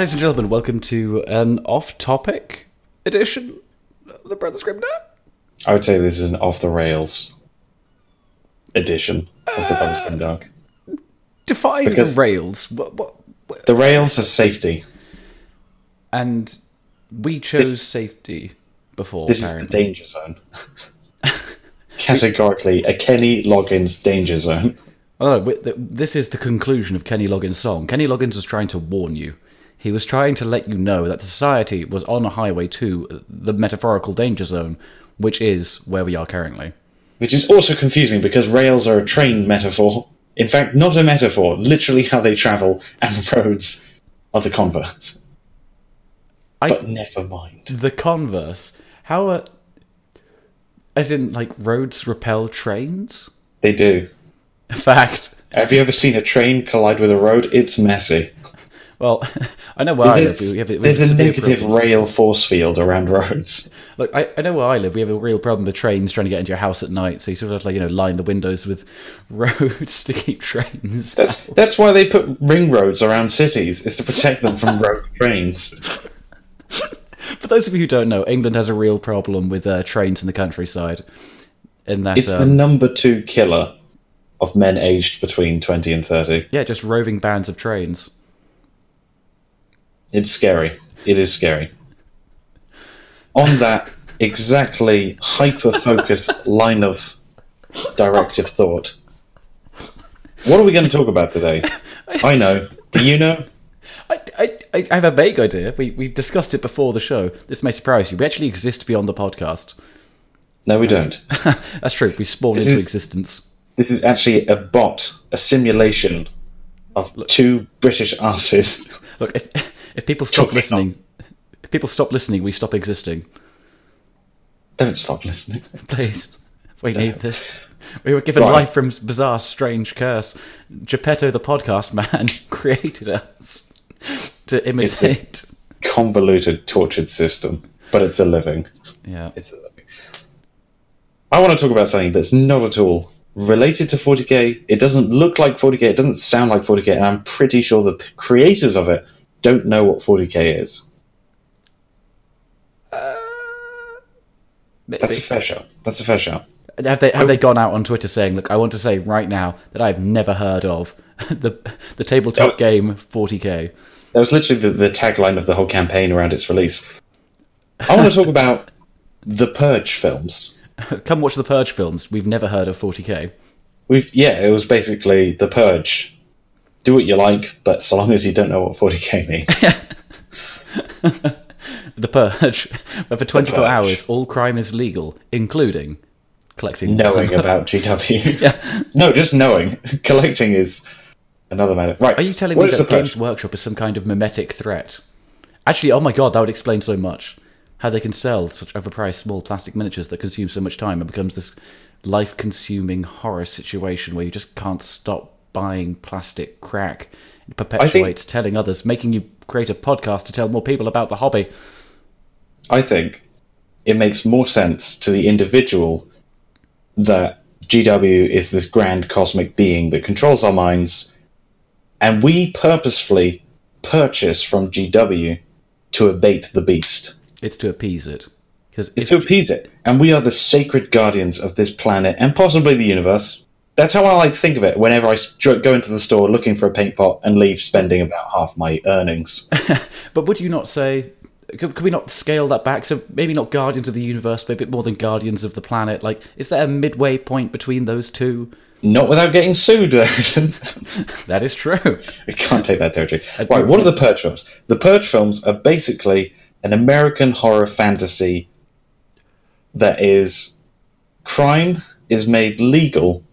ladies and gentlemen. Welcome to an off-topic edition of the Brother Scripter. I would say this is an off the rails edition of the Bugs uh, Dog. Define Because- the rails. What, what, what- The rails are safety. and we chose This- safety before. This is apparently. the danger zone. Categorically, a Kenny Loggins danger zone. Oh, no, this is the conclusion of Kenny Loggins' song. Kenny Loggins was trying to warn you. He was trying to let you know that the society was on a highway to the metaphorical danger zone, which is where we are currently. Which is also confusing because rails are a train metaphor. In fact, not a metaphor, literally how they travel, and roads are the converse. I- But never mind. The converse. How are. As in, like, roads repel trains? They do. In fact. Have you ever seen a train collide with a road? It's messy. Well, I know where I live. We have, we there's a negative problem. rail force field around roads. Look, I, I know where I live. We have a real problem with trains trying to get into your house at night. So you sort of have to, like, you know, line the windows with roads to keep trains. That's that's why they put ring roads around cities is to protect them from rogue trains. For those of you who don't know, England has a real problem with uh, trains in the countryside. In that, It's the um, number two killer of men aged between twenty and thirty. yeah, just roving bands of trains. It's scary. It is scary. On that exactly hyper focused line of directive thought. What are we going to talk about today? I know. Do you know? I, I, I have a vague idea. We, we discussed it before the show. This may surprise you. We actually exist beyond the podcast. No, we don't. That's true. We spawned This into is- existence. This is actually a bot, a simulation of two British asses. Look, if, if people stop Talking listening, if people stop listening, we stop existing. Don't stop listening. Please, we need this. We were given Right. life from bizarre, strange curse. Geppetto, the podcast man, created us to imitate. Convoluted, tortured system, but it's a living. Yeah, It's a living. I want to talk about something that's not at all related to 40k. It doesn't look like 40k. It doesn't sound like 40k, and I'm pretty sure the creators of it don't know what 40k is. maybe. That's a fair shout. That's a fair shout. Have they have they oh. gone out on Twitter saying, "Look, I want to say right now that I've never heard of the the tabletop Oh. game 40k." That was literally the, the tagline of the whole campaign around its release. I want to talk about the Purge films. Come watch the Purge films. We've never heard of 40k. We've yeah, it was basically the Purge. Do what you like, but so long as you don't know what 40k means. The Purge, where for 24 hours all crime is legal, including collecting. knowing about GW. No, just knowing. Collecting is another matter. Right. Are you telling what me that the Games Workshop is some kind of mimetic threat? Actually, oh my god, that would explain so much. How they can sell such overpriced small plastic miniatures that consume so much time and becomes this life-consuming horror situation where you just can't stop buying plastic crack. It perpetuates telling others, making you create a podcast to tell more people about the hobby. I think it makes more sense to the individual that GW is this grand cosmic being that controls our minds, and we purposefully purchase from GW to abate the beast. It's to appease it. Because It's to appease it. And we are the sacred guardians of this planet and possibly the universe. That's how I like to think of it whenever I go into the store looking for a paint pot and leave spending about half my earnings. But would you not say? Could, could we not scale that back? So maybe not Guardians of the Universe, but a bit more than Guardians of the Planet. Like, is there a midway point between those two? Not without getting sued. That is true. we can't take that territory. Right, what are the Purge films? The Purge films are basically an American horror fantasy that is crime is made legal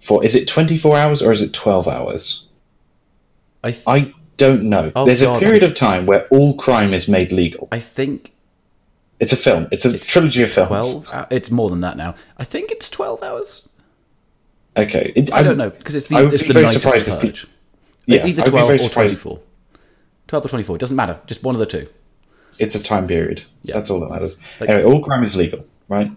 for is it 24 hours or is it 12 hours? I th- I don't know. Oh, There's God. a period of time where all crime is made legal. I think It's a film. It's a trilogy of films. twelve. It's more than that now. I think it's twelve hours. Okay. It, I don't know because it's the I would it's be the very night of surprised the if pe- Yeah, it's either twelve or surprised- twenty-four. Twelve or twenty-four. It doesn't matter. Just one of the two. It's a time period. Yeah. That's all that matters. Like- anyway, all crime is legal, right?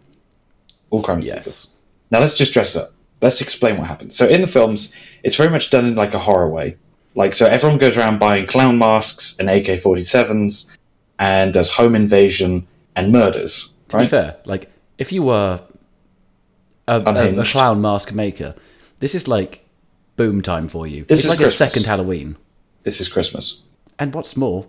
All crime is legal. Yes. Now let's just dress it up. Let's explain what happens. So in the films, it's very much done in like a horror way. Like, so everyone goes around buying clown masks and AK 47s and does home invasion and murders, To be fair, like if you were a, a, a clown mask maker, this is like boom time for you. This it's is like Christmas. a second Halloween. This is Christmas. And what's more,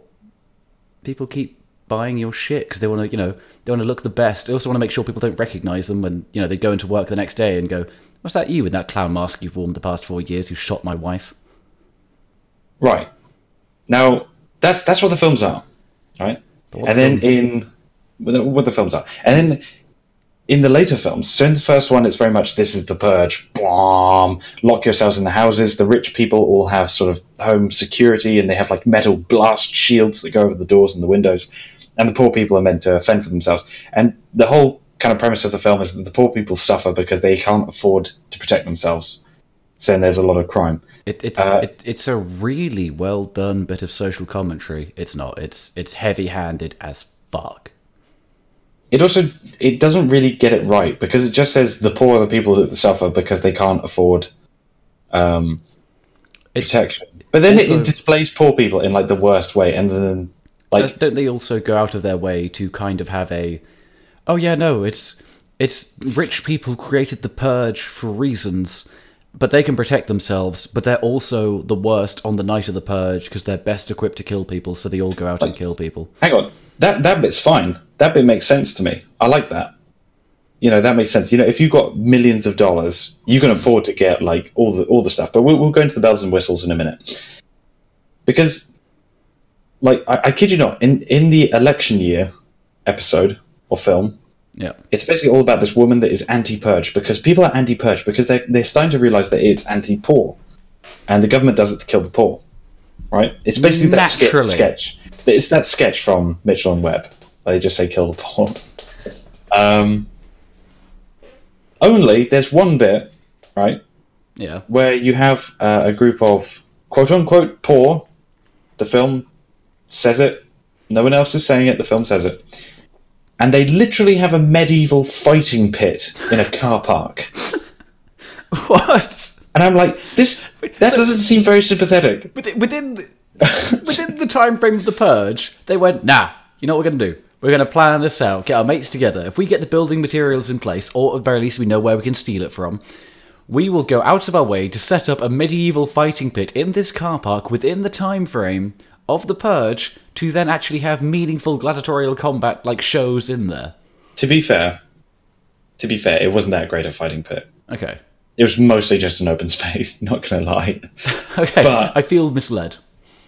people keep buying your shit because they want to, you know, they want to look the best. They also want to make sure people don't recognize them when, you know, they go into work the next day and go, "What's that you in that clown mask you've worn the past four years? who shot my wife." Right. Now, that's that's what the films are, right? And the then in what the films are, and then in the later films. So in the first one, it's very much this is the purge. Bomb. Lock yourselves in the houses. The rich people all have sort of home security, and they have like metal blast shields that go over the doors and the windows. And the poor people are meant to fend for themselves. And the whole kind of premise of the film is that the poor people suffer because they can't afford to protect themselves. So there's a lot of crime. It, it's Uh, it, it's a really well done bit of social commentary. It's not. It's it's heavy handed as fuck. it also it doesn't really get it right because it just says the poor are the people that suffer because they can't afford um, protection. But then it, also- it displays poor people in like the worst way, and then like don't they also go out of their way to kind of have a oh yeah no it's it's rich people created the purge for reasons but they can protect themselves but they're also the worst on the night of the purge because they're best equipped to kill people so they all go out and kill people hang on, that that bit's fine. That bit makes sense to me. I like that. You know that makes sense. You know, if you've got millions of dollars, you can afford to get like all the all the stuff. But we'll, we'll go into the bells and whistles in a minute, because, like, I, I kid you not, in in the election year episode or film, yeah. It's basically all about this woman that is anti-purge because people are anti-purge because they're, they're starting to realize that it's anti-poor. And the government does it to kill the poor right? It's basically that ske- sketch. It's that sketch from mitchell and webb. Where they just say kill the poor. Um, only there's one bit right? Yeah. Where you have uh, a group of quote unquote poor. The film says it. No one else is saying it. The film says it. And they literally have a medieval fighting pit in a car park. what And I'm like, this that so- doesn't seem very sympathetic. within within the, within the time frame of the purge they went nah you know what we're going to do we're going to plan this out get our mates together if we get the building materials in place or at the very least we know where we can steal it from we will go out of our way to set up a medieval fighting pit in this car park within the time frame of the purge to then actually have meaningful gladiatorial combat like shows in there To be fair, to be fair, it wasn't that great a fighting pit. okay It was mostly just an open space. Not gonna lie. okay But- i feel misled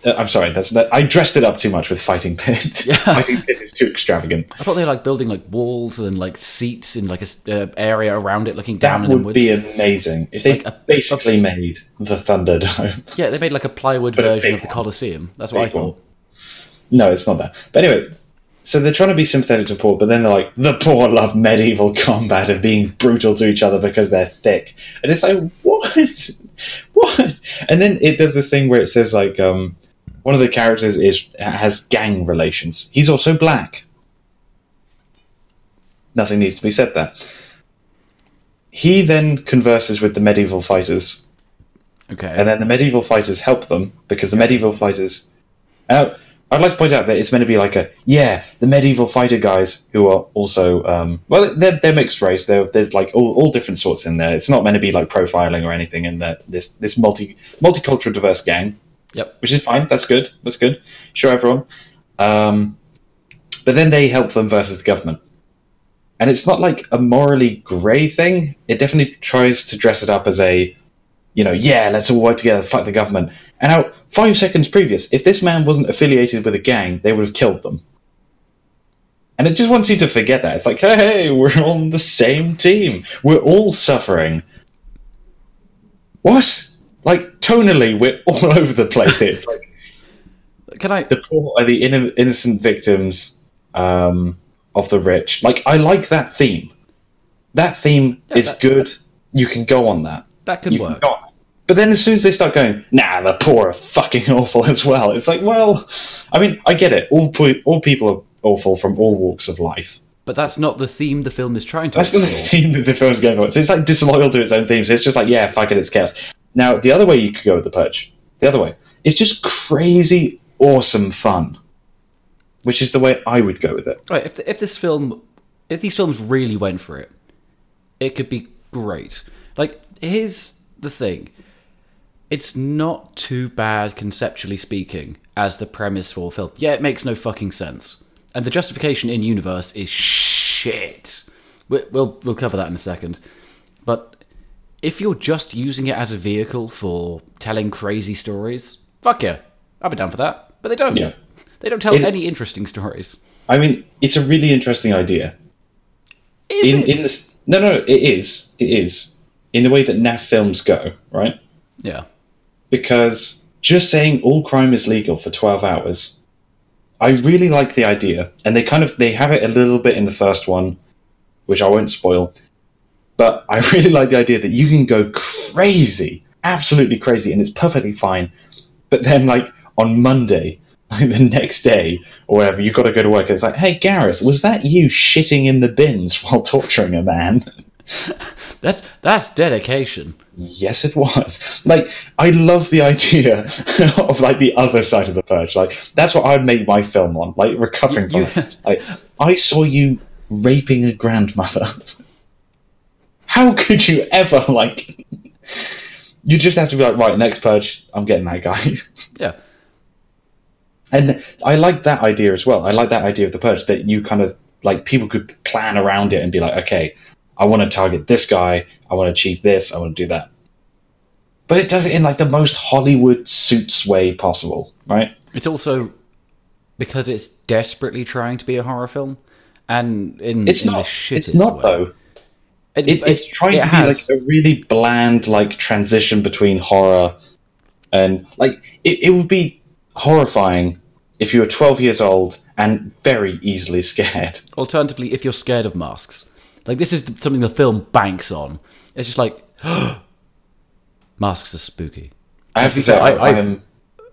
Uh, I'm sorry. That's that, I dressed it up too much with fighting pit. fighting pit is too extravagant. i thought they were like building like walls and like seats in like a uh, area around it looking down That would be amazing if they Like a- basically made the Thunderdome. Yeah, they made like a plywood a version big of the. Colosseum. That's what I Big one. thought. no, it's not that. But anyway, so they're trying to be sympathetic to poor, but then they're like, the poor love medieval combat of being brutal to each other because they're thick, and it's like, what, what? And then it does this thing where it says like, um, one of the characters is has gang relations. He's also black. Nothing needs to be said there. He then converses with the medieval fighters Okay. and then the medieval fighters help them because the medieval fighters. Uh, I'd like to point out that it's meant to be like a yeah, the medieval fighter guys who are also um, well, they're, they're mixed race. They're, there's like all, all different sorts in there. It's not meant to be like profiling or anything in that this this multi multicultural diverse gang, yep. which is fine. That's good. That's good. Sure, everyone. Um, but then they help them versus the government. And it's not like a morally grey thing. It definitely tries to dress it up as a you know, yeah, let's all work together, fight the government. And now, five seconds previous, if this man wasn't affiliated with a gang, they would have killed them. And it just wants you to forget that. It's like, hey, we're on the same team. We're all suffering. What? Like, tonally, we're all over the place here. It's like, Can I? the poor are the inno- innocent victims um, of the rich. Like, I like that theme. That theme is that- good. You can go on that. That could You can work. on. But then as soon as they start going, nah, the poor are fucking awful as well. It's like, well, I mean, I get it. All po- all people are awful from all walks of life. But that's not the theme the film is trying to That's the explore. theme that the film's going for. So it's like disloyal to its own theme. So it's just like, yeah, fuck it, it's chaos. Now, the other way you could go with the purge, the other way, is just crazy, awesome fun, which is the way I would go with it. Right, if if this film, if these films really went for it, it could be great. Like, here's the thing: it's not too bad conceptually speaking as the premise for a film. Yeah, it makes no fucking sense, and the justification in universe is shit. We- We'll we'll cover that in a second, but if you're just using it as a vehicle for telling crazy stories, fuck yeah, I'll be down for that. But they don't. Yeah. They don't tell It- any interesting stories. I mean, it's a really interesting idea. Is in it? in this, no, no, it is, it is in the way that NAF films go, right? yeah. because just saying all crime is legal for 12 hours i really like the idea and they kind of they have it a little bit in the first one which i won't spoil but i really like the idea that you can go crazy absolutely crazy and it's perfectly fine but then like on monday like the next day or whatever you've got to go to work and it's like hey gareth was that you shitting in the bins while torturing a man That's that's dedication. Yes, it was. Like, I love the idea of like the other side of the purge. Like, that's what I'd make my film on. Like, recovering from. You- it. Like, I saw you raping a grandmother. How could you ever like? You just have to be like, right, next purge, I'm getting that guy. Yeah. And I like that idea as well. I like that idea of the purge that you kind of like people could plan around it and be like, okay, I want to target this guy, I want to achieve this, I want to do that. But it does it in like the most Hollywood suits way possible, right? It's also because it's desperately trying to be a horror film, and in It's in not. the It's not way. though. It, It, it's trying it to be like a really bland like transition between horror and like it, it would be horrifying if you were 12 years old and very easily scared. Alternatively, if you're scared of masks, like this is something the film banks on. It's just like masks are spooky. I have to say, I- I, I've- I'm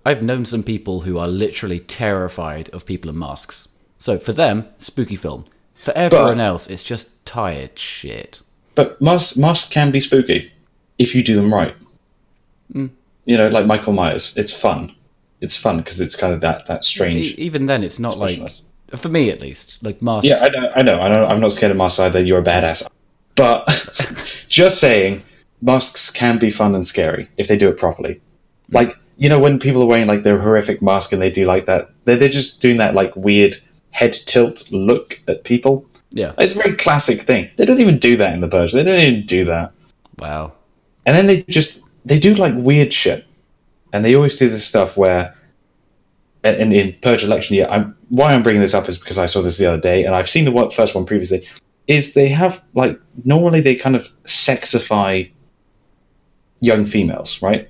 I've known some people who are literally terrified of people in masks. So for them, spooky film. For everyone else, it's just tired shit. But masks, masks can be spooky if you do them right. Hmm. You know, like Michael Myers. It's fun. It's fun because it's kind of that that strange. even then, it's not like for me at least. Like masks. Yeah, I know, I know. I know. I'm not scared of masks either. You're a badass. But just saying, masks can be fun and scary if they do it properly. Like you know, when people are wearing like their horrific mask and they do like that, they're, they're just doing that like weird head tilt look at people. Yeah. It's a very classic thing. They don't even do that in the Purge. They don't even do that. Wow. And then they just they do like weird shit, and they always do this stuff where, and, in Purge election year, I'm why I'm bringing this up is because I saw this the other day, and I've seen the one, first one previously. Is they have like normally they kind of sexify young females, right?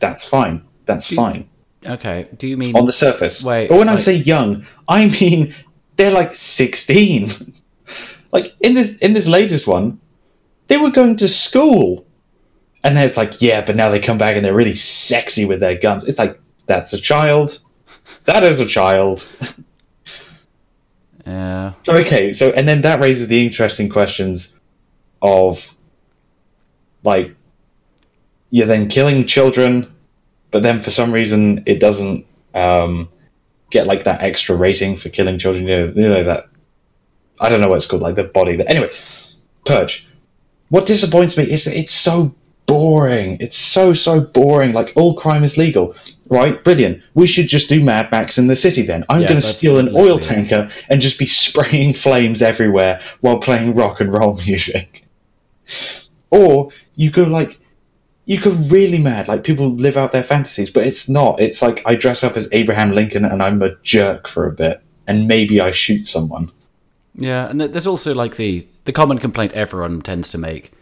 That's fine. That's Do- fine Okay. Do you mean on the surface. Wait, but when I say young, I mean they're like sixteen. like in this in this latest one, they were going to school, and then it's like, yeah, but now they come back and they're really sexy with their guns. It's like that's a child. That is a child. Yeah. So okay, so and then that raises the interesting questions of like you're then killing children, but then for some reason it doesn't um, get like that extra rating for killing children. You know, you know that I don't know what it's called, like the body. That anyway, purge. What disappoints me is that it's so boring. It's so so boring. Like all crime is legal, right? Brilliant. We should just do Mad Max in the city then. I'm Yeah, going to steal an oil tanker and just be spraying flames everywhere while playing rock and roll music. Or you go like you go really mad, like people live out their fantasies, but it's not. It's like I dress up as Abraham Lincoln and I'm a jerk for a bit, and maybe I shoot someone. Yeah, and there's also like the the common complaint everyone tends to make,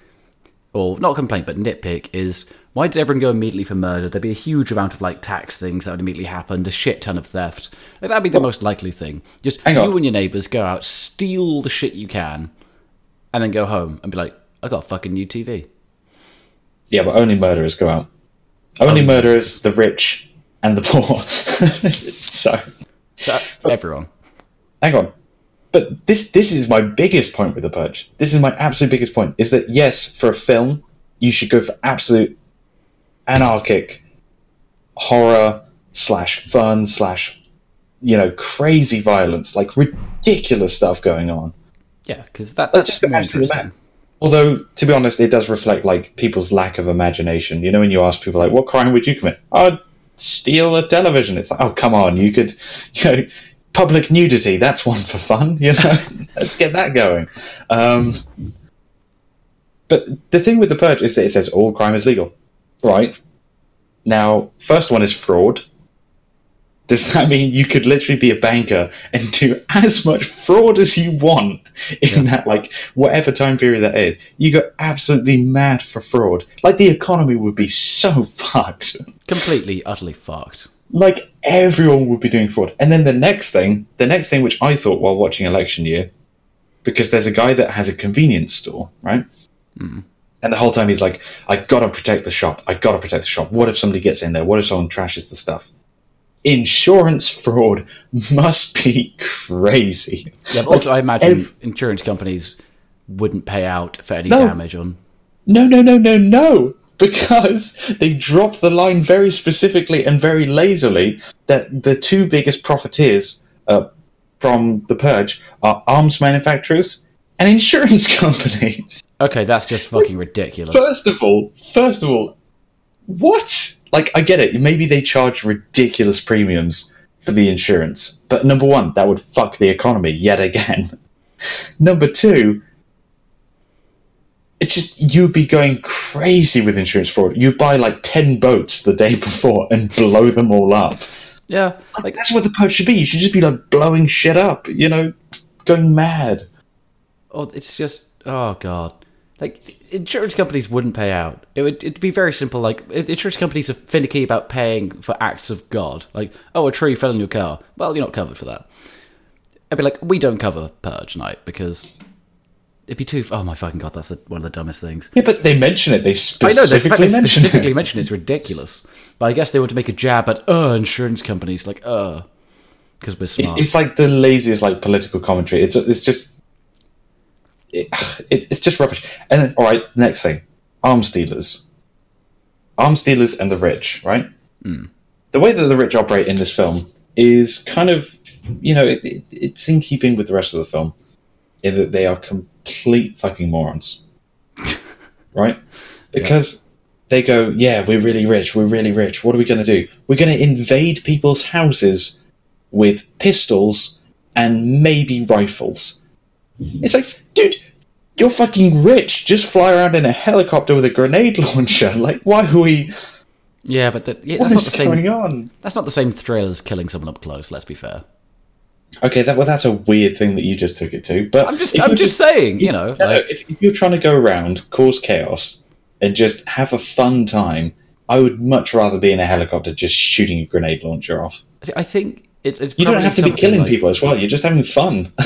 or not complaint but nitpick is why does everyone go immediately for murder? There'd be a huge amount of like tax things that would immediately happen, a shit ton of theft. Like that'd be the most likely thing. Just Hang you on. and your neighbours go out, steal the shit you can, and then go home and be like, I got a fucking new TV. Yeah, but only murderers go out. Only murderers, the rich, and the poor. so, So everyone. hang on. But this this is my biggest point with the purge. This is my absolute biggest point. Is that yes, for a film, you should go for absolute anarchic horror, slash fun slash you know crazy violence, like ridiculous stuff going on. Yeah, because that, That's just interesting. Although, to be honest, it does reflect like people's lack of imagination. You know, when you ask people like, "What crime would you commit?" I'd steal a television. It's like, oh, come on, you could, you know, public nudity. That's one for fun. You know, let's get that going. Um, but the thing with the purge is that it says all crime is legal, right? Now, first one is fraud. Does that mean you could literally be a banker and do as much fraud as you want in that, like, whatever time period that is? You go absolutely mad for fraud. Like, the economy would be so fucked. Completely, utterly fucked. Like, everyone would be doing fraud. And then the next thing, the next thing which I thought while watching election year, because there's a guy that has a convenience store, right? Mm-hmm. And the whole time he's like, I gotta protect the shop. I gotta protect the shop. What if somebody gets in there? What if someone trashes the stuff? Insurance fraud must be crazy. Yeah, but also I imagine ev- insurance companies wouldn't pay out for any No. damage on. No, no, no, no, no. Because they dropped the line very specifically and very lazily that the two biggest profiteers uh, from the purge are arms manufacturers and insurance companies. Okay, that's just fucking ridiculous. First of all, first of all, what? Like, I get it. Maybe they charge ridiculous premiums for the insurance, but number one, that would fuck the economy yet again. number two, it's just you'd be going crazy with insurance fraud. You'd buy like ten boats the day before and blow them all up. Yeah, like That's what the purge should be. You should just be like blowing shit up. You know, going mad. oh, it's just oh god. Like insurance companies wouldn't pay out. It would it'd be very simple. Like insurance companies are finicky about paying for acts of God. Like oh, a tree fell in your car. Well, you're not covered for that. I'd be like, we don't cover purge night because it'd be too. Oh my fucking god, that's the, one of the dumbest things. Yeah, but they mention it. They I know they specifically mention specifically it. mention it's ridiculous, but I guess they want to make a jab at uh insurance companies like uh because we're smart. It's like the laziest like political commentary. It's it's just it, it, it's just rubbish. And then, all right, next thing, arms dealers, arms dealers, and the rich. Right, the way that the rich operate in this film is kind of you know it, it, it's in keeping with the rest of the film in that they are complete fucking morons, right? Because. They go, yeah, we're really rich, we're really rich. What are we going to do? We're going to invade people's houses with pistols and maybe rifles. Mm-hmm. It's like, dude, you're fucking rich. Just fly around in a helicopter with a grenade launcher. Like, why are we? yeah, but that, yeah, What that's not the same. going on? That's not the same thrill as killing someone up close. Let's be fair. Okay, that well, that's a weird thing that you just took it to. But I'm just, I'm you're just saying, you know, No, no, like, if, if you're trying to go around, cause chaos, and just have a fun time, I would much rather be in a helicopter just shooting a grenade launcher off. see, I think it, it's. You don't have to be killing like- people as well. You're just having fun.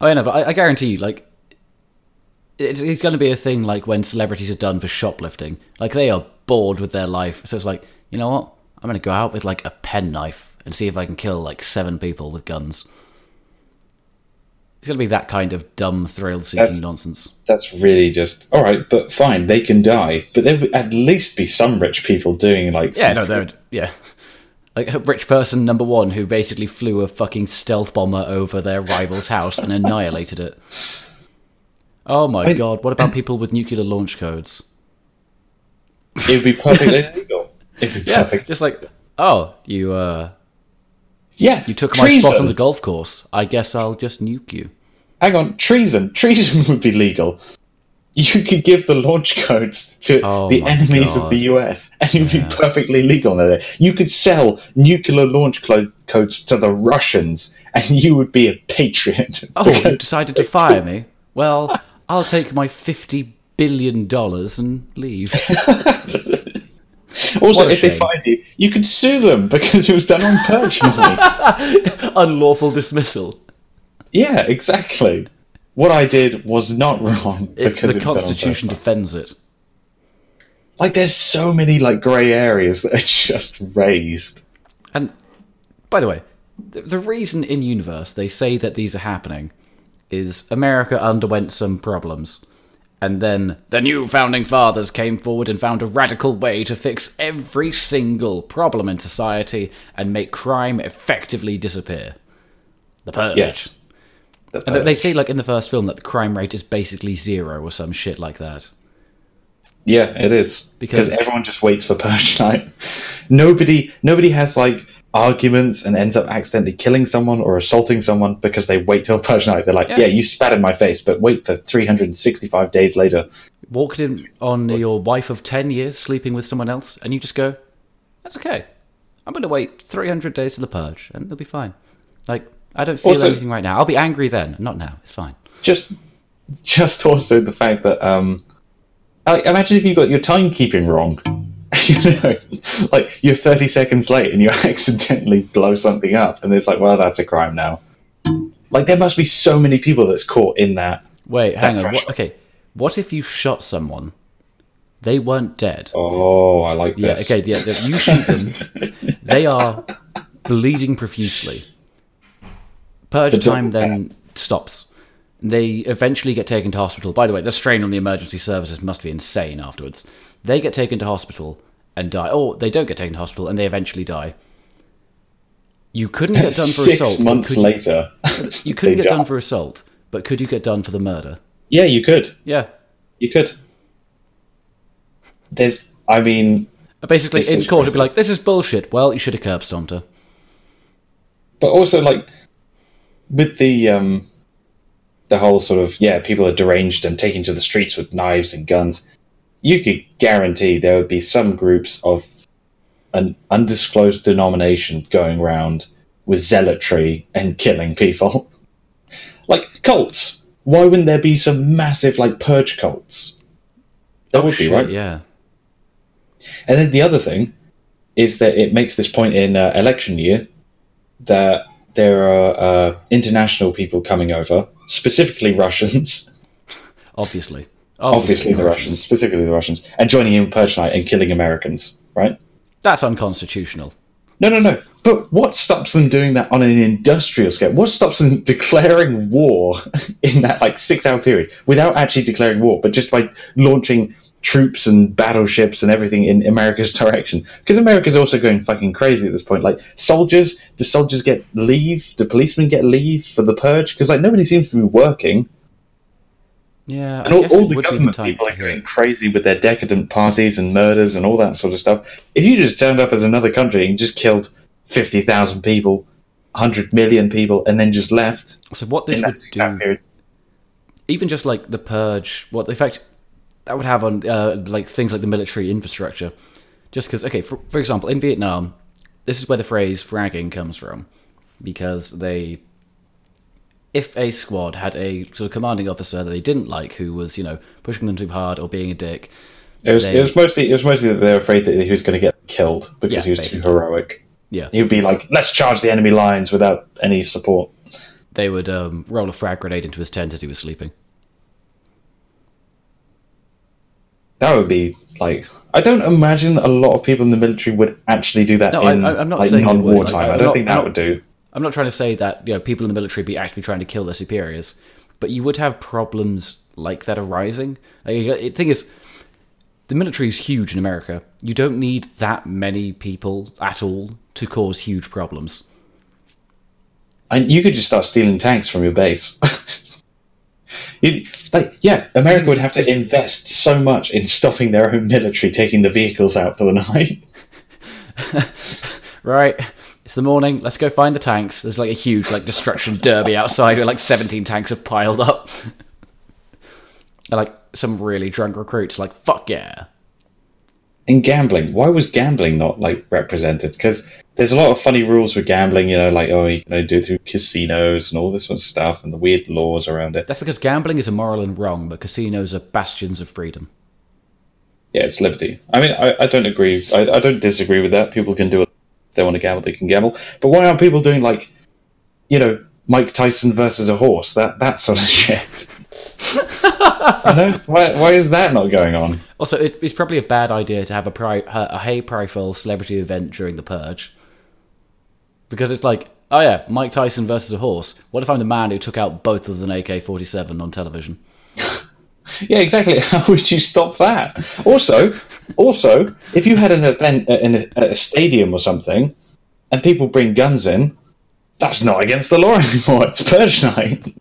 Oh, I know, but I, I guarantee you, like, it's, it's going to be a thing like when celebrities are done for shoplifting. Like, they are bored with their life. So it's like, you know what? I'm going to go out with, like, a penknife and see if I can kill, like, seven people with guns. It's going to be that kind of dumb, thrill seeking nonsense. That's really just all right. But fine, they can die. But there would at least be some rich people doing like Yeah, no, they're. Yeah. Like, a rich person number one who basically flew a fucking stealth bomber over their rival's house and annihilated it. Oh my I- god, what about people with nuclear launch codes? it would be perfectly legal. It'd be Yeah, perfect. just like, oh, you uh, Yeah, you took my treason. spot on the golf course. I guess I'll just nuke you. Hang on, treason. Treason would be legal. You could give the launch codes to Oh the enemies God. of the US, and it would Yeah. be perfectly legal. There, you could sell nuclear launch clo- codes to the Russians, and you would be a patriot. Oh, you've decided to fire me? Well, I'll take my fifty billion dollars and leave. also, if they find you, you could sue them because it was done on purge. Unlawful dismissal. yeah, exactly. What I did was not wrong It, because the it done on Constitution defends it. Like, there's so many like grey areas that are just raised. And by the way, the, the reason in universe they say that these are happening is America underwent some problems, And then the new founding fathers came forward and found a radical way to fix every single problem in society and make crime effectively disappear. The purge. Yes. The And they purge. say, like in the first film, that the crime rate is basically zero or some shit like that. Yeah, it is Because- because everyone just waits for purge night. Nobody, nobody has like arguments and ends up accidentally killing someone or assaulting someone because they wait till purge night. They're like, Yeah. yeah, you spat in my face, but wait for 365 days later. Walked in on your wife of 10 years sleeping with someone else, and you just go, that's okay. I'm going to wait 300 days to the purge, and it'll be fine. Like, I don't feel Also- anything right now. I'll be angry then. Not now. It's fine. Just, just also the fact that, um, like, imagine if you got your timekeeping wrong. you know, like you're 30 seconds late and you accidentally blow something up, and it's like, well, that's a crime now. Like, there must be so many people that's caught in that. Wait, hang on. What, okay. What if you shot someone? They weren't dead. Oh, I like Yeah, this. okay, yeah, yeah, you shoot them. they are bleeding profusely. Purge The time then stops. They eventually get taken to hospital. By the way, the strain on the emergency services must be insane afterwards. They get taken to hospital and die. Or they don't get taken to hospital and they eventually die. You couldn't get done for Six assault. but months could you- later, You couldn't get done for assault, but could you get done for the murder? Yeah, you could. Yeah. You could. There's, I mean, Basically, in court, it'd be like, this is bullshit. Well, you should have curb stomped her. but also like with the um, the whole sort of yeah, people are deranged and taken to the streets with knives and guns. You could guarantee there would be some groups of an undisclosed denomination going around with zealotry and killing people, like cults. Why wouldn't there be some massive like purge cults? There would be, Shit, right? Yeah. And then the other thing is that it makes this point in uh, election year that there are uh, international people coming over, specifically Russians, Obviously. Obviously the Russians, specifically the Russians, and joining in Purge Night and killing Americans, right? That's unconstitutional. No, no, no. But what stops them doing that on an industrial scale? What stops them declaring war in that like six hour period without actually declaring war, but just by launching troops and battleships and everything in America's direction? Because America's also going fucking crazy at this point. Like soldiers, the soldiers get leave? the policemen get leave for the purge? Because like nobody seems to be working. Yeah, And I all, guess all the government time people are going crazy with their decadent parties and murders and all that sort of stuff. If you just turned up as another country and just killed 50,000 people, 100 million people, and then just left So what this would do, period. even just like the purge, what the effect that would have on uh, like things like the military infrastructure. Just because, okay, for, for example, in Vietnam, this is where the phrase fragging comes from, because they, if a squad had a sort of commanding officer that they didn't like, who was you know pushing them too hard or being a dick, It was, they- it was mostly it was mostly that they were afraid that he was going to get killed because Yeah, he was basically. too heroic. yeah, He would be like, "Let's charge the enemy lines without any support." they would um, roll a frag grenade into his tent as he was sleeping. That would be like I don't imagine a lot of people in the military would actually do that No, I- in I- I'm not like saying they would, non-war like. I'm don't not- think that not- would do. I'm not trying to say that you know people in the military be actually trying to kill their superiors, but you would have problems like that arising. Like, the thing is, the military is huge in America. You don't need that many people at all to cause huge problems. And you could just start stealing tanks from your base. you, like, yeah, America would have to invest so much in stopping their own military taking the vehicles out for the night. Right? It's the morning. Let's go find the tanks. There's like a huge like destruction derby outside where like 17 tanks have piled up. and like some really drunk recruits like fuck yeah. In gambling, why was gambling not like represented? Because there's a lot of funny rules for gambling. You know, like oh, you can only do it through casinos and all this sort of stuff, and the weird laws around it. That's because gambling is immoral and wrong, but casinos are bastions of freedom. Yeah, it's liberty. I mean, I, I don't agree. I, I don't disagree with that. People can do it. They want to gamble, they can gamble. But why aren't people doing like, you know, Mike Tyson versus a horse? That that sort of shit. you know, why why is that not going on? Also, it, it's probably a bad idea to have a, pri- a high profile celebrity event during the purge. Because it's like, oh yeah, Mike Tyson versus a horse. What if I'm the man who took out both of an AK 47 on television? Yeah, exactly. How would you stop that? Also, also, if you had an event at- in a, at a stadium or something, and people bring guns in, that's not against the law anymore. It's purge night.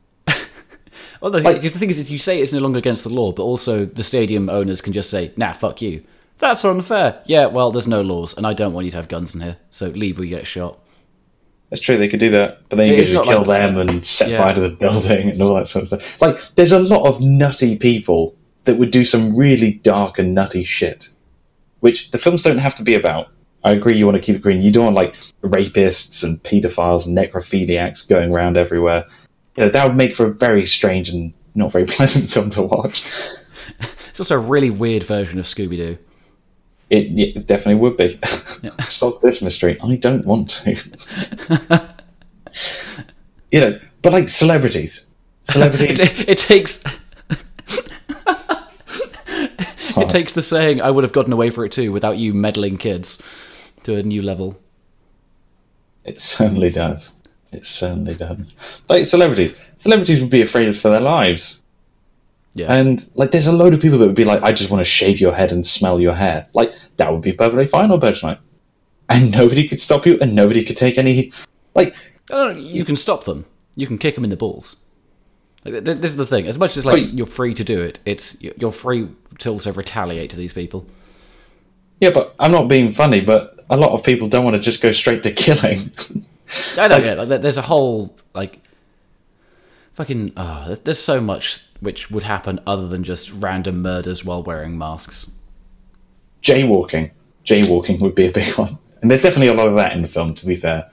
Although, because the thing is, is, you say it's no longer against the law, but also the stadium owners can just say, "Nah, fuck you." That's unfair. Yeah, well, there's no laws, and I don't want you to have guns in here, so leave or you get shot. That's true. They could do that, but then you could not kill like- them and set Yeah. fire to the building and all that sort of stuff. Like, there's a lot of nutty people that would do some really dark and nutty shit, which the films don't have to be about. I agree. You want to keep it green. You don't want like rapists and paedophiles and necrophiliacs going around everywhere. You know that would make for a very strange and not very pleasant film to watch. It's also a really weird version of Scooby Doo. It, it definitely would be. Solve this mystery. I don't want to. you know, but like celebrities, celebrities. It, it takes. it takes the saying, "I would have gotten away for it too," without you meddling kids, to a new level. It certainly does. It certainly does. Like celebrities, celebrities would be afraid for their lives, Yeah, and like there's a load of people that would be like, "I just want to shave your head and smell your hair." Like that would be perfectly fine on Purge Night, and nobody could stop you, and nobody could take any. Like, you can stop them. You can kick them in the balls. Like, th- th- this is the thing. As much as like you're free to do it, it's you're free to also retaliate to these people. yeah, but I'm not being funny, but a lot of people don't want to just go straight to killing. I don't get. Like, there's a whole like fucking. Oh, there's so much which would happen other than just random murders while wearing masks. jaywalking. Jaywalking would be a big one. And there's definitely a lot of that in the film, to be fair.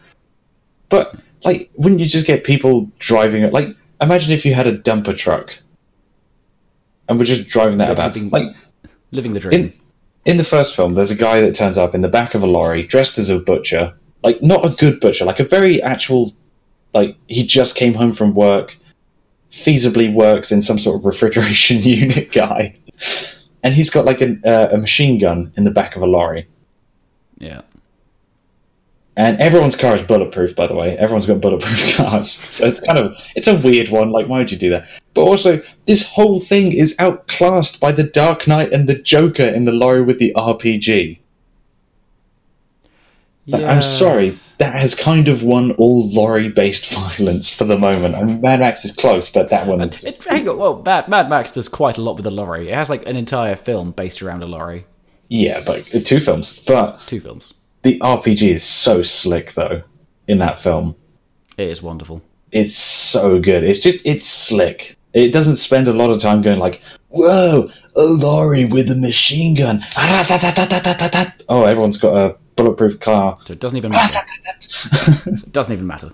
But, like, wouldn't you just get people driving it? Like, imagine if you had a dumper truck and we're just driving that about. living- Like, Living the dream. in, in the first film, there's a guy that turns up in the back of a lorry dressed as a butcher. Like, not a good butcher, like a very actual. Like, he just came home from work, feasibly works in some sort of refrigeration unit guy. And he's got like an, uh, a machine gun in the back of a lorry. yeah. And everyone's car is bulletproof, by the way. Everyone's got bulletproof cars. So it's kind of, it's a weird one. Like, why would you do that? But also, this whole thing is outclassed by the Dark Knight and the Joker in the lorry with the RPG. Yeah. I'm sorry, that has kind of won all lorry-based violence for the moment. I mean, Mad Max is close, but that one is just, It, hang on, well, Mad, Mad Max does quite a lot with the lorry. It has like an entire film based around a lorry. yeah, but uh, two films. But Two films. the RPG is so slick, though, in that film. It is wonderful. it's so good. It's just it's slick. It doesn't spend a lot of time going like, "Whoa, a lorry with a machine gun!" Oh, everyone's got a bulletproof car. So it doesn't even matter. it doesn't even matter.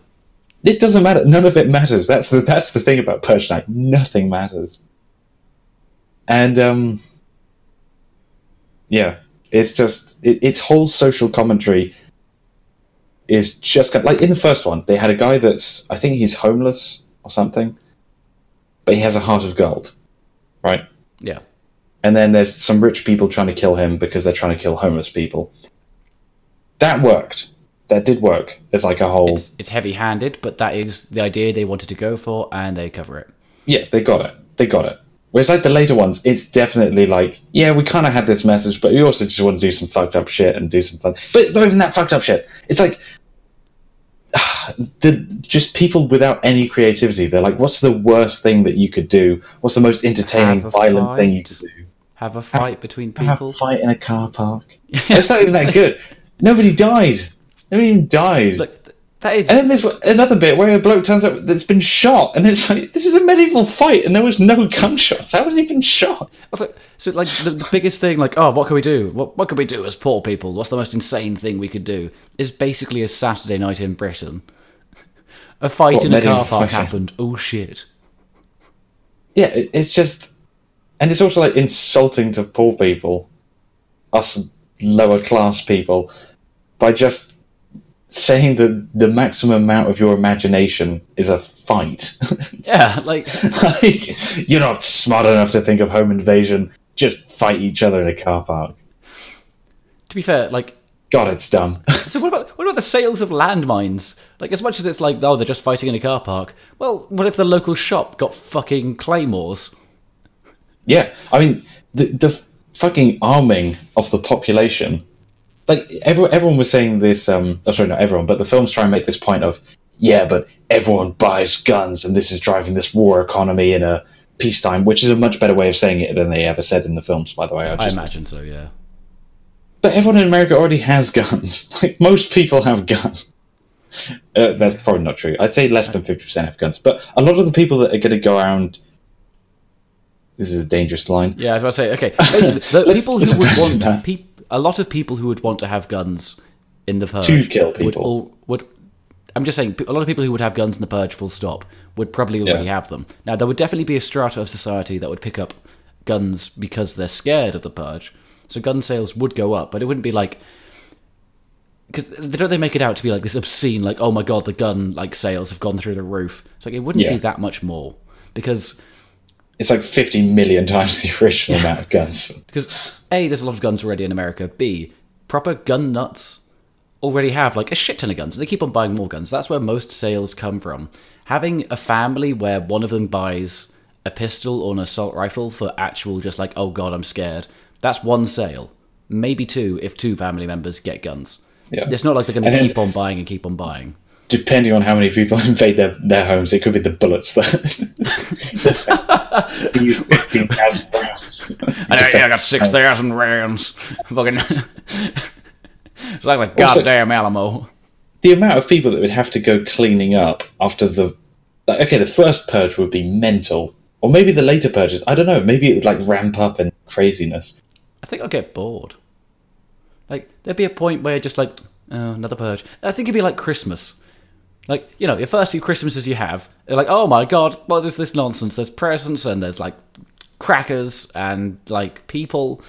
It doesn't matter. None of it matters. That's the that's the thing about Purge Night. Nothing matters. And um, yeah, it's just it, its whole social commentary is just kind like in the first one they had a guy that's I think he's homeless or something, but he has a heart of gold, right? Yeah. and then there's some rich people trying to kill him because they're trying to kill homeless people. That worked. That did work. It's like a whole. It's, it's heavy handed, but that is the idea they wanted to go for, and they cover it. Yeah, they got it. They got it. Whereas like the later ones, it's definitely like, yeah, we kind of had this message, but we also just want to do some fucked up shit and do some fun. But it's not even that fucked up shit. It's like the just people without any creativity. They're like, what's the worst thing that you could do? What's the most entertaining, Have violent thing you could do? Have a fight between Have people. a fight in a car park. it's not even that good. Nobody died. Nobody even died. Look, that is. And then there's another bit where a bloke turns up that's been shot, and it's like, this is a medieval fight, and there was no gunshots. How was he been shot? Also, so like the, the biggest thing, like, oh, what can we do? What what can we do as poor people? What's the most insane thing we could do? Is basically a Saturday night in Britain. A fight What, in a car park happened. Oh shit! Yeah, it, it's just, and it's also like insulting to poor people, us lower class people, by just saying that the maximum amount of your imagination is a fight. Yeah, like like, you're not smart enough to think of home invasion. Just fight each other in a car park. to be fair, like God, it's dumb. so. What about what about the sales of landmines? Like as much as it's like oh they're just fighting in a car park. Well, what if the local shop got fucking claymores? Yeah, I mean the the fucking arming of the population. Like everyone, everyone was saying this. Um, oh, sorry, not everyone, but the films try and make this point of, yeah, but everyone buys guns, and this is driving this war economy in a peacetime, which is a much better way of saying it than they ever said in the films. By the way, I, I just, imagine so. Yeah. but everyone in America already has guns. Like most people have guns. Uh, that's probably not true. I'd say less than fifty percent have guns, but a lot of the people that are going to go around. This is a dangerous line. Yeah, I was about to say. Okay, basically, the people who would want that. peop, a lot of people who would want to have guns in the purge To kill would people. all would. I'm just saying, a lot of people who would have guns in the purge, full stop, would probably already Yeah. have them. Now, there would definitely be a strata of society that would pick up guns because they're scared of the purge. So gun sales would go up, but it wouldn't be like because don't they make it out to be like this obscene, like oh my god, the gun like sales have gone through the roof. It's like it wouldn't Yeah. be that much more because It's like fifty million times the original amount of guns. Because A, there's a lot of guns already in America. B, proper gun nuts already have like a shit ton of guns. And they keep on buying more guns. That's where most sales come from. Having a family where one of them buys a pistol or an assault rifle for actual just like, oh god, I'm scared. That's one sale. Maybe two if two family members get guns. Yeah. It's not like they're going to keep on buying and keep on buying. Depending on how many people invade their, their homes, it could be the bullets that they use fifteen thousand rounds. I know, yeah, got 6,000 rounds. Fucking. it's like the Also- goddamn Alamo. the amount of people that would have to go cleaning up after the like, okay the first purge would be mental or maybe the later purges i don't know maybe it would like ramp up in craziness I think I'll get bored. Like, there'd be a point where just like, oh, another purge. I think it'd be like Christmas. Like, you know, your first few Christmases you have, they're like, oh my god, what is this nonsense? There's presents and there's like crackers and like people.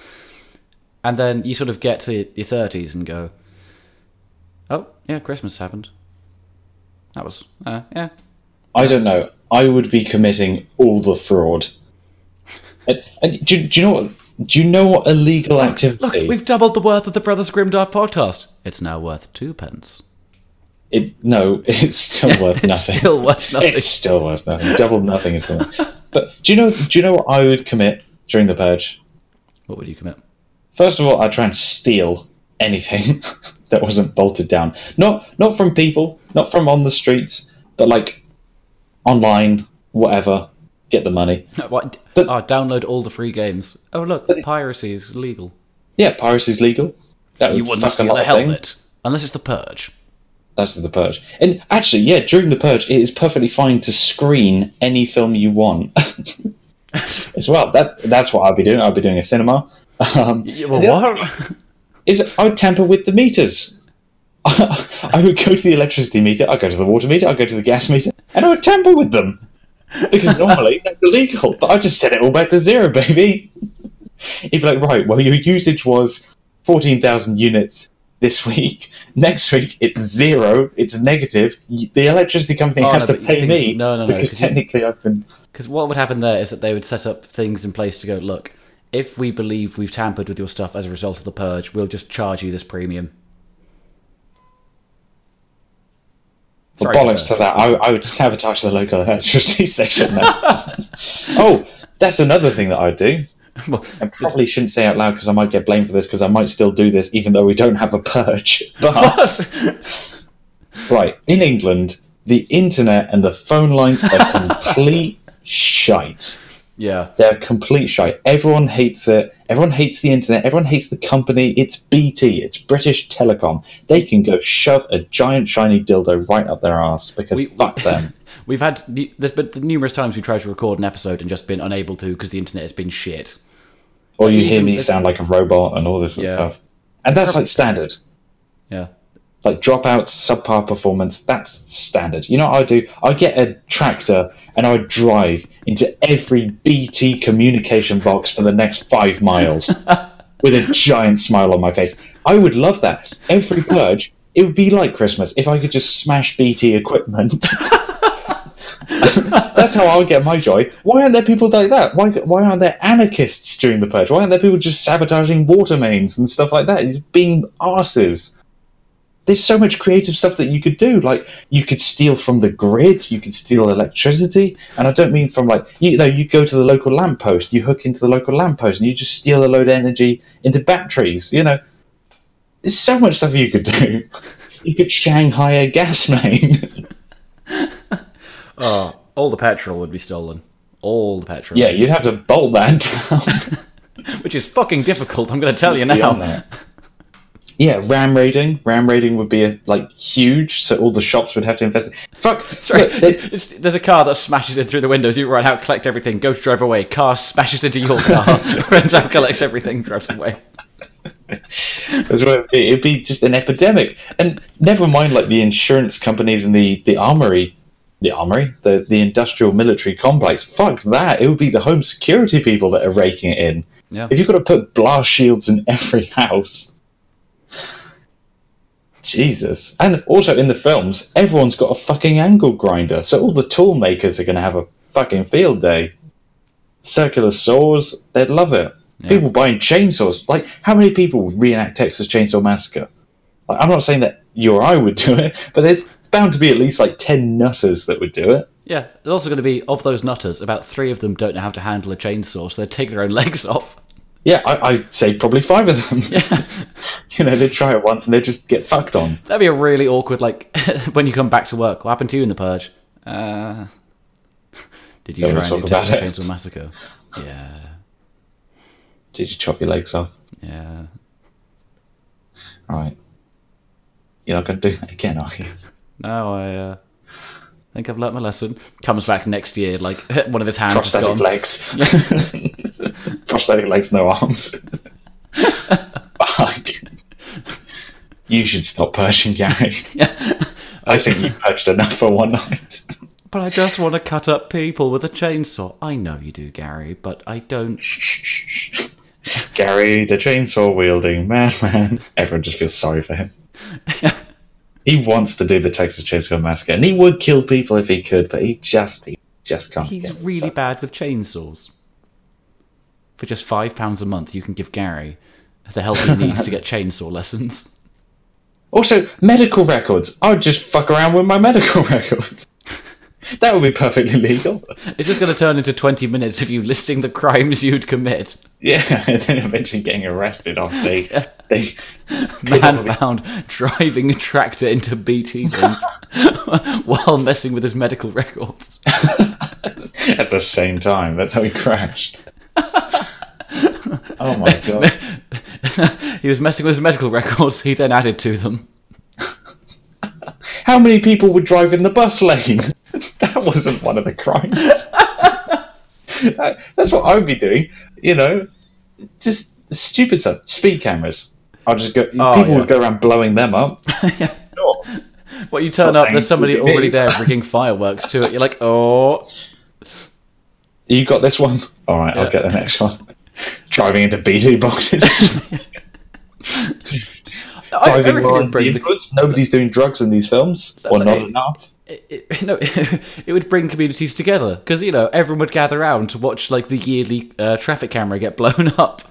And then you sort of get to your 30s and go, oh, yeah, Christmas happened. That was, uh, yeah. i don't know i would be committing all the fraud and, and do, do you know what do you know what illegal activity Look, we've doubled the worth of the Brothers Grimdark podcast. It's now worth two pence. It no it's still worth It's nothing still worth nothing. it's still worth nothing double nothing is nothing. but do you know do you know what i would commit during the purge What would you commit? First of all, I'd try and steal anything that wasn't bolted down. Not not from people, not from on the streets, but like online, whatever. Get the money. What? But- oh, download all the free games. Oh, look, piracy is legal. Yeah, piracy's legal. That You would wouldn't a steal a of helmet unless it's the purge. That's the purge. And actually, yeah, during the purge, it is perfectly fine to screen any film you want. As well, that that's what I'd be doing. I'd be doing a cinema. Um, well, what? is I would tamper with the meters. I would go to the electricity meter, I'd go to the water meter, I'd go to the gas meter, and I would tamper with them. Because normally that's illegal, but I just set it all back to zero, baby. Be like, right, well, your usage was 14,000 units this week. Next week, it's zero, it's negative. The electricity company Oh, has no, to pay me no, no, no, because 'cause you- technically I've been. Because what would happen there is that they would set up things in place to go, look, if we believe we've tampered with your stuff as a result of the purge, we'll just charge you this premium. Sorry to bollocks to that. I, I would sabotage the local electricity station oh, that's another thing that I'd do. I probably shouldn't say out loud because I might get blamed for this because I might still do this even though we don't have a purge. But, right, in England, the internet and the phone lines are complete shite. yeah. They're complete shite. Everyone hates it. Everyone hates the internet. Everyone hates the company. It's BT. It's British Telecom. They can go shove a giant shiny dildo right up their ass because We- fuck them. We've had there's been numerous times we tried to record an episode and just been unable to because the internet has been shit. Or you hear me sound like a robot and all this Yeah. stuff. And that's like standard. Yeah. Like dropouts, subpar performance, that's standard. You know what I do? I get a tractor and I would drive into every BT communication box for the next five miles with a giant smile on my face. I would love that. Every purge, it would be like Christmas if I could just smash BT equipment. That's how I get my joy. Why aren't there people like that? Why, why aren't there anarchists during the purge? Why aren't there people just sabotaging water mains and stuff like that? Being arses. there's so much creative stuff that you could do. Like you could steal from the grid, you could steal electricity, and I don't mean from like you know you go to the local lamppost, you hook into the local lamppost, and you just steal a load of energy into batteries. You know, there's so much stuff you could do. You could Shanghai a gas main. Oh, all the petrol would be stolen. All the petrol. yeah, you'd have to bolt that down. Which is fucking difficult, I'm going to tell you now. Yeah, ram raiding. Ram raiding would be a, like huge, so all the shops would have to invest. Fuck. Sorry, look, it- it's, there's a car that smashes in through the windows. You run out, collect everything, go to drive away. Car smashes into your car, runs out, collects everything, drives away. That's what it'd be. It'd be just an epidemic. And never mind like the insurance companies and the, the armory the armory, the, the industrial military complex. Fuck that. It would be the home security people that are raking it in. Yeah. If you've got to put blast shields in every house. Jesus. And also in the films, everyone's got a fucking angle grinder. So all the tool makers are going to have a fucking field day. Circular saws, they'd love it. People buying chainsaws. Like, how many people would reenact Texas Chainsaw Massacre? Like, I'm not saying that you or I would do it, but there's bound to be at least like 10 nutters that would do it. Yeah, there's also going to be, of those nutters, about three of them don't know how to handle a chainsaw, so they take their own legs off. Yeah, I, I'd say probably five of them. Yeah. you know, they try it once and they just get fucked on. That'd be a really awkward, like, when you come back to work. What happened to you in the purge? Uh, did you Don't try and do talk about Texas. Chainsaw Massacre? Yeah, Did you chop your legs off? yeah. Right. You're not going to do that again, are you? No, I uh, think I've learnt my lesson. Comes back next year, like, one of his hands Prosthetic gone. legs. Prosthetic legs, no arms. You should stop purging, Gary. I think you purged enough for one night. But I just want to cut up people with a chainsaw. I know you do, Gary, but I don't. Shh, shh, shh. Gary, the chainsaw wielding madman. Everyone just feels sorry for him. He wants to do the Texas Chainsaw Massacre, and he would kill people if he could, but he just he just can't. He's really bad with chainsaws. For just five pounds a month, you can give Gary the help he needs to get chainsaw lessons. Also, medical records. I would just fuck around with my medical records. that would be perfectly legal. It's just going to turn into 20 minutes of you listing the crimes you'd commit. Yeah, and then eventually getting arrested after they they Man found driving a tractor into BT while messing with his medical records. at the same time. That's how he crashed. oh my god. He was messing with his medical records, he then added to them. How many people would drive in the bus lane? that wasn't one of the crimes. That's what I would be doing. You know, just stupid stuff. Speed cameras. I'll just go. Oh, people yeah. would go around blowing them up. Sure. What you turn Not up, there's somebody it would be already me. there rigging fireworks to it. You're like, oh, You got this one. All right, Yeah. I'll get the next one. Driving into BT boxes. I, I Driving reckon on bring the, influence. Nobody's doing drugs in these films, or not Hey. enough. it, it, no, it would bring communities together because you know everyone would gather around to watch like the yearly uh, traffic camera get blown up.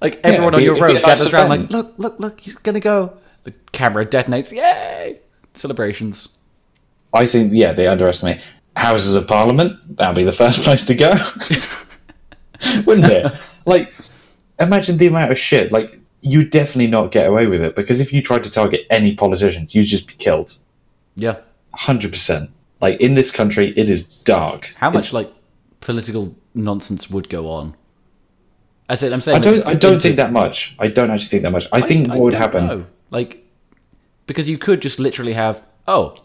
Like everyone it'd on your road nice gathers around, like, look, look, look, he's gonna go. The camera detonates, yay! Celebrations. I think, yeah, they underestimate Houses of Parliament. That'd be the first place to go, wouldn't it? Like, imagine the amount of shit. Like, you'd definitely not get away with it because if you tried to target any politicians, you'd just be killed. Yeah. Hundred percent. Like in this country, it is dark. How much It's- like political nonsense would go on? As in, I'm saying, I don't. like, I don't into- think that much. I don't actually think that much. I think I what would happen. know. Like, because you could just literally have, oh,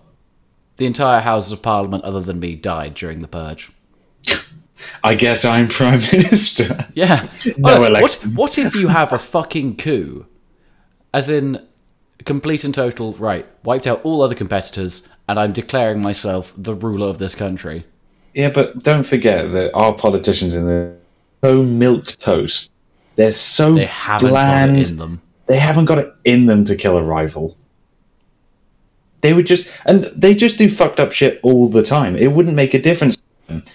the entire Houses of Parliament, other than me, died during the purge. I guess I'm prime minister. Yeah. No What- election. What, what if you have a fucking coup? As in, complete and total, right, wiped out all other competitors, and I'm declaring myself the ruler of this country. Yeah, but don't forget that our politicians in the so milk toast. They're so They bland. in them. They haven't got it in them to kill a rival. They would just and they just do fucked up shit all the time. It wouldn't make a difference.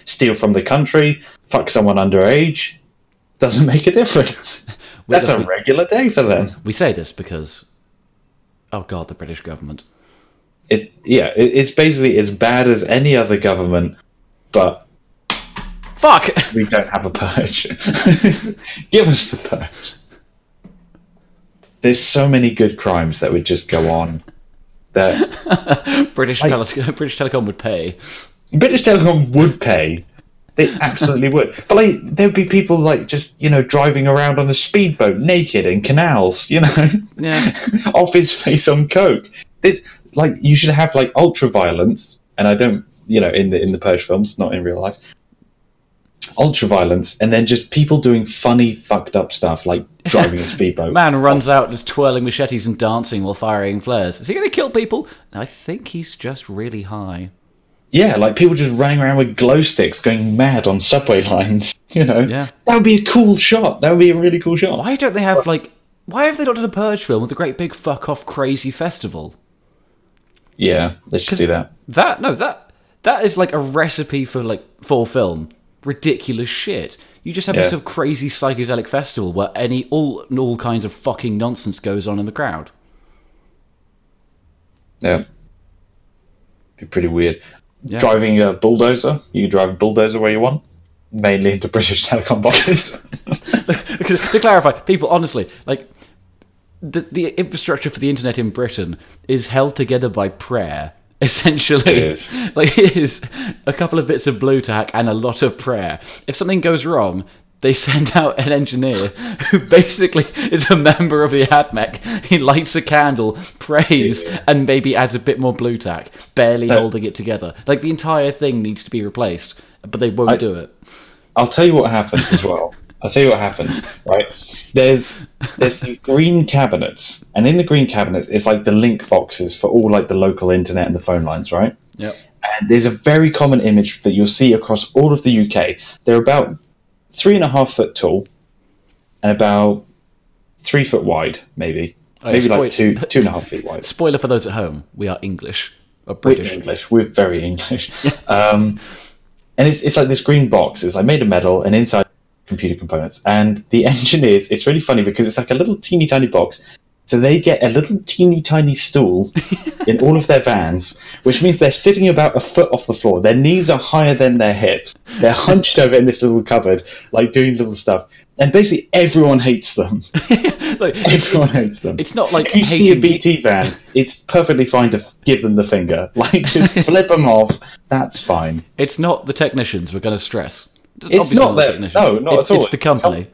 Steal from the country, fuck someone underage, doesn't make a difference. That's a regular day for them. We say this because Oh god, the British government. It yeah, it, it's basically as bad as any other government, but Fuck. we don't have a purge. Give us the purge. There's so many good crimes that would just go on. That British tele- British Telecom would pay. British Telecom would pay. They absolutely would. But like, there'd be people like just you know driving around on a speedboat naked in canals. You know, Yeah. off his face on coke. It's like you should have like ultra violence, and I don't, you know, in the in the Purge films, not in real life. Ultra violence, and then just people doing funny, fucked up stuff like driving a speedboat. Man runs out and is twirling machetes and dancing while firing flares. Is he going to kill people? I think he's just really high. Yeah, like people just running around with glow sticks, going mad on subway lines. You know, Yeah. that would be a cool shot. That would be a really cool shot. Why don't they have like? Why have they not done a purge film with a great big fuck off crazy festival? Yeah, they should do that. That no, that that is like a recipe for like for film. Ridiculous shit. You just have Yeah. this sort of crazy psychedelic festival where any all all kinds of fucking nonsense goes on in the crowd. Yeah, be pretty weird. Yeah. Driving a bulldozer, you can drive a bulldozer where you want. Mainly into British telecom boxes. to clarify, people honestly like the the infrastructure for the internet in Britain is held together by prayer. Essentially, It is. like it is a couple of bits of Blu Tack and a lot of prayer. If something goes wrong, they send out an engineer who basically is a member of the AdMech. He lights a candle, prays, Yeah. and maybe adds a bit more Blu Tack, barely But- holding it together. Like the entire thing needs to be replaced, but they won't I- do it. I'll tell you what happens as well. I'll tell you what happens. Right, there's there's these green cabinets, and in the green cabinets, it's like the link boxes for all like the local internet and the phone lines. Right, Yep. and there's a very common image that you'll see across all of the UK. They're about three and a half foot tall, and about three foot wide, maybe, Oh, maybe spoil- like two two and a half feet wide. Spoiler for those at home: we are English or We're British. English. We're very English. um, and it's, it's like this green box. It's like made of metal and inside computer components. And the engineers, it's really funny because it's like a little teeny tiny box. So they get a little teeny tiny stool in all of their vans, which means they're sitting about a foot off the floor. Their knees are higher than their hips. They're hunched over in this little cupboard, like doing little stuff. And basically, everyone hates them. Like, Everyone hates them. it's not like If you see a BT van, it's perfectly fine to f- give them the finger. Like, just flip them off. That's fine. It's not the technicians we're going to stress. It's not the that- no, not it's, at all. It's the It's the com- company.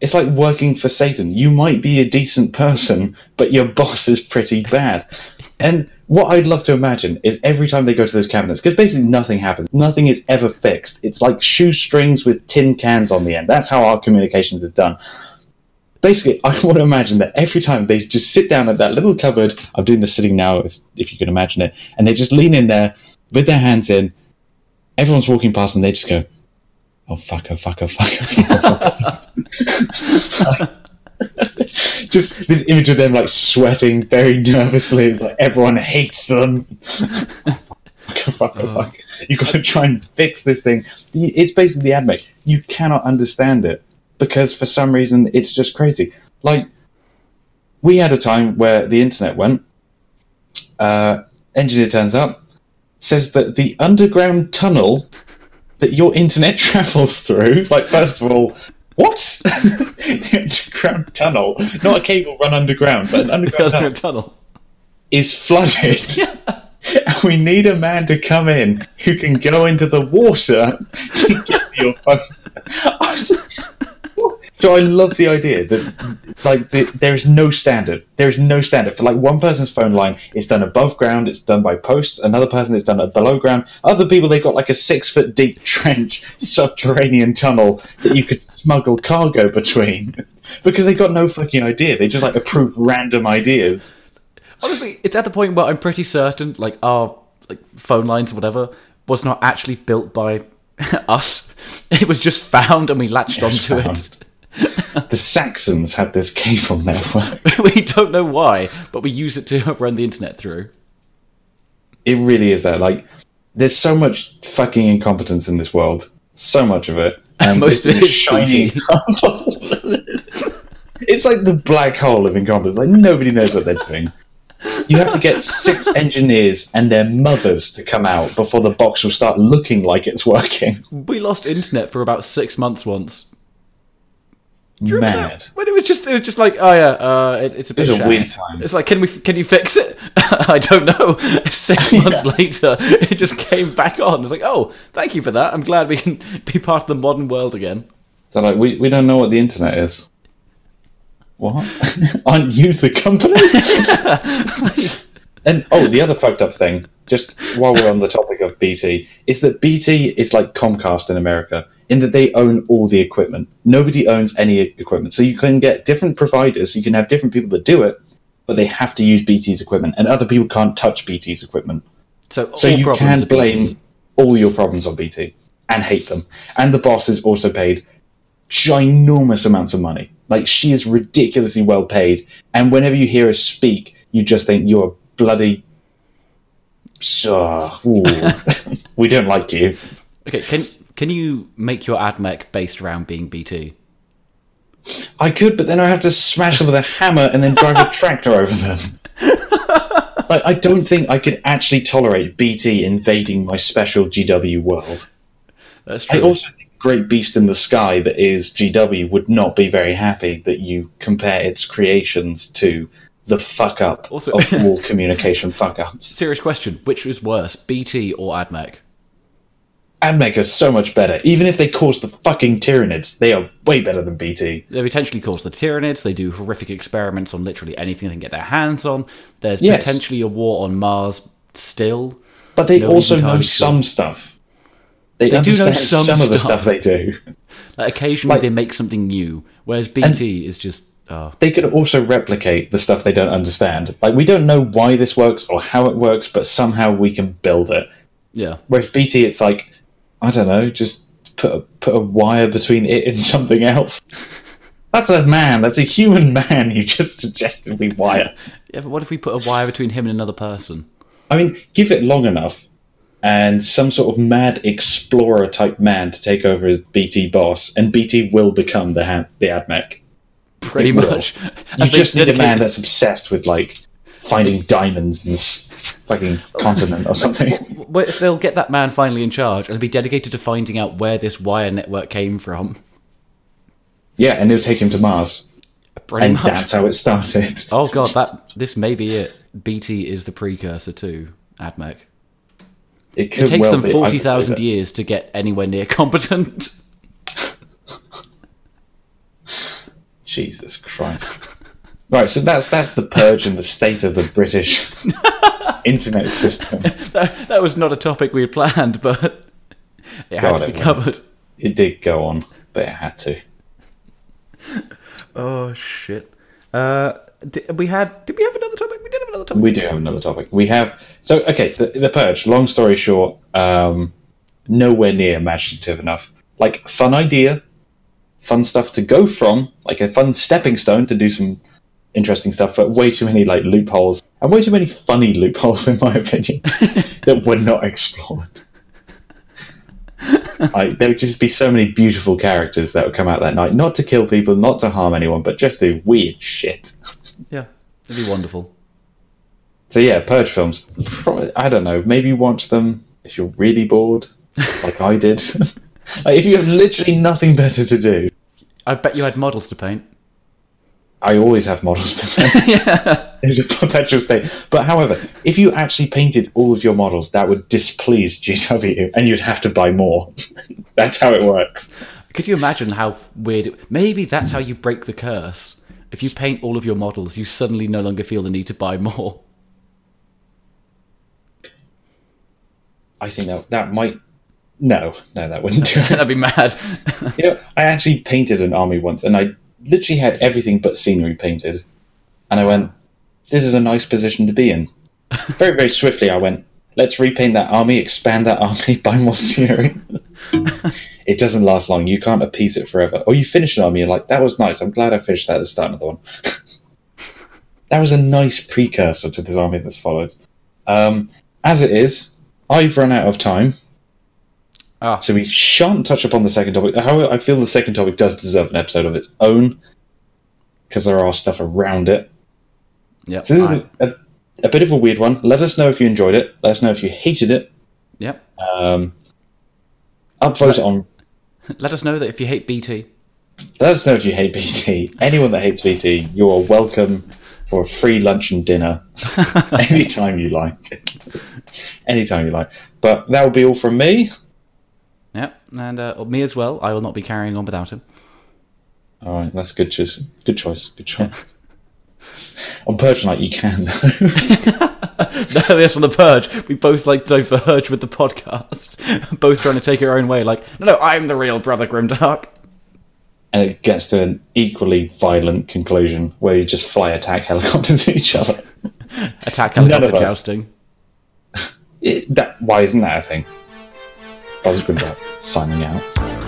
It's like working for Satan. You might be a decent person, but your boss is pretty bad. And what I'd love to imagine is every time they go to those cabinets, because basically nothing happens, nothing is ever fixed. It's like shoestrings with tin cans on the end. That's how our communications are done. Basically, I want to imagine that every time they just sit down at that little cupboard, I'm doing the sitting now, if, if you can imagine it, and they just lean in there with their hands in. Everyone's walking past and they just go, oh fuck, oh fuck, oh fuck, oh fuck. oh, just this image of them like sweating very nervously. It's like everyone hates them. oh, fuck, oh, fuck, oh. You've got to try and fix this thing. It's basically the AdMech. You cannot understand it because for some reason it's just crazy. Like we had a time where the internet went. Uh, engineer turns up, says that the underground tunnel that your internet travels through, like first of all, what? the underground tunnel, not a cable run underground, but an underground tunnel, tunnel. is flooded. and we need a man to come in who can go into the water to get your phone. So I love the idea that like the, there is no standard. There is no standard for like one person's phone line. It's done above ground. It's done by posts. Another person is done at below ground. Other people they've got like a six foot deep trench subterranean tunnel that you could smuggle cargo between because they've got no fucking idea. They just like approve random ideas. Honestly, it's at the point where I'm pretty certain, like our like phone lines or whatever, was not actually built by us. It was just found and we latched onto found. The Saxons had this cable network. we don't know why, but we use it to run the internet through. It really is that. Like, there's so much fucking incompetence in this world. So much of it. And Most of it is shiny example. it's like the black hole of incompetence. Like, nobody knows what they're doing. You have to get six engineers and their mothers to come out before the box will start looking like it's working. We lost internet for about six months once. Mad. that? When it was just, it was just like, oh yeah, uh, it, it's a bit was a weird time. It's like, can we, can you fix it? I don't know. Six months later, it just came back on. It's like, oh, thank you for that. I'm glad we can be part of the modern world again. So like, we, we don't know what the internet is. What? Aren't you the company? and oh, the other fucked up thing, just while we're on the topic of BT, is that BT is like Comcast in America, in that they own all the equipment. Nobody owns any equipment. So you can get different providers, you can have different people that do it, but they have to use BT's equipment, and other people can't touch BT's equipment. So, So you can blame all your problems on BT and hate them. And the boss is also paid ginormous amounts of money. Like she is ridiculously well paid. And whenever you hear her speak, you just think you're a bloody. So, ooh. we don't like you. Okay, can can you make your AdMech based around being BT? I could, but then I have to smash them with a hammer and then drive a tractor over them. Like, I don't think I could actually tolerate BT invading my special GW world. That's true. I also think Great Beast in the Sky that is GW would not be very happy that you compare its creations to the fuck up Also- of all communication fuck ups. Serious question: Which was worse, BT or AdMech? AdMech are so much better. Even if they caused the fucking Tyranids, they are way better than BT. They potentially cause the Tyranids. They do horrific experiments on literally anything they can get their hands on. There's Yes. potentially a war on Mars still. But they also know sure. some stuff. They, They do know some some, of the stuff. stuff they do. Like, occasionally Like- they make something new, whereas BT is just. Oh, They could also replicate the stuff they don't understand. Like, we don't know why this works or how it works, but somehow we can build it. yeah. Whereas BT, it's like, I don't know, just put a, put a wire between it and something else. That's a man. That's a human man. You just suggested we wire. Yeah, but what if we put a wire between him and another person? I mean, give it long enough, and some sort of mad explorer type man to take over as BT boss, and BT will become the ha- the AdMech. Pretty It much. You just need a man that's obsessed with like finding diamonds in this fucking continent or something. Well, they'll get that man finally in charge and be dedicated to finding out where this wire network came from. Yeah, and it'll take him to Mars, Pretty and much. that's how it started. Oh god, that this may be it. BT is the precursor to AdMech. It, could It takes well them forty believe years to get anywhere near competent. Jesus Christ. Right, so that's that's the purge and the state of the British internet system. that, that was not a topic we had planned, but it had God, to be it went. covered. It did go on, but it had to. Oh shit. Uh, did, we had. Did we have another topic? We did have another topic. We do have another topic. We have so okay. The, the purge. Long story short, um, nowhere near imaginative enough. Like fun idea, fun stuff to go from, like a fun stepping stone to do some interesting stuff, but way too many like loopholes and way too many funny loopholes, in my opinion, that were not explored. like there would just be so many beautiful characters that would come out that night, not to kill people, not to harm anyone, but just do weird shit. Yeah, it'd be wonderful. So yeah, purge films. Pro- I don't know. Maybe watch them if you're really bored, like I did. like if you have literally nothing better to do. I bet you had models to paint. I always have models to paint. yeah. It's a perpetual state. But however, if you actually painted all of your models, that would displease GW, and you'd have to buy more. That's how it works. Could you imagine how weird? It, maybe that's how you break the curse. If you paint all of your models, you suddenly no longer feel the need to buy more. I think that that might. No, no, that wouldn't do it. That'd be mad. You know, I actually painted an army once, and I literally had everything but scenery painted. And I went, "This is a nice position to be in." very, very swiftly, I went, "Let's repaint that army, expand that army, buy more scenery." it doesn't last long. You can't appease it forever. Or you finish an army, you're like, "That was nice. I'm glad I finished that at the start another one." that was a nice precursor to this army that's followed. Um, as it is, I've run out of time. Ah. So we shan't touch upon the second topic. However, I feel the second topic does deserve an episode of its own because there are stuff around it. Yeah. So this I- is a, a a bit of a weird one. Let us know if you enjoyed it. Let us know if you hated it. Yep. Um, upvote it on. Let us know that if you hate BT. Let us know if you hate BT. Anyone that hates BT, you are welcome for a free lunch and dinner anytime you like. anytime you like. But that will be all from me. And uh, me as well. I will not be carrying on without him. All right, that's a good choice. Good choice. Good choice. on Purge Night, you can. no, yes, on the Purge, we both like diverge with the podcast, both trying to take it our own way. Like, no, no, I'm the real brother Grimdark. and it gets to an equally violent conclusion where you just fly attack helicopters at each other. Attack helicopter jousting. It, that, why isn't that a thing? Buzz Grimdark signing out.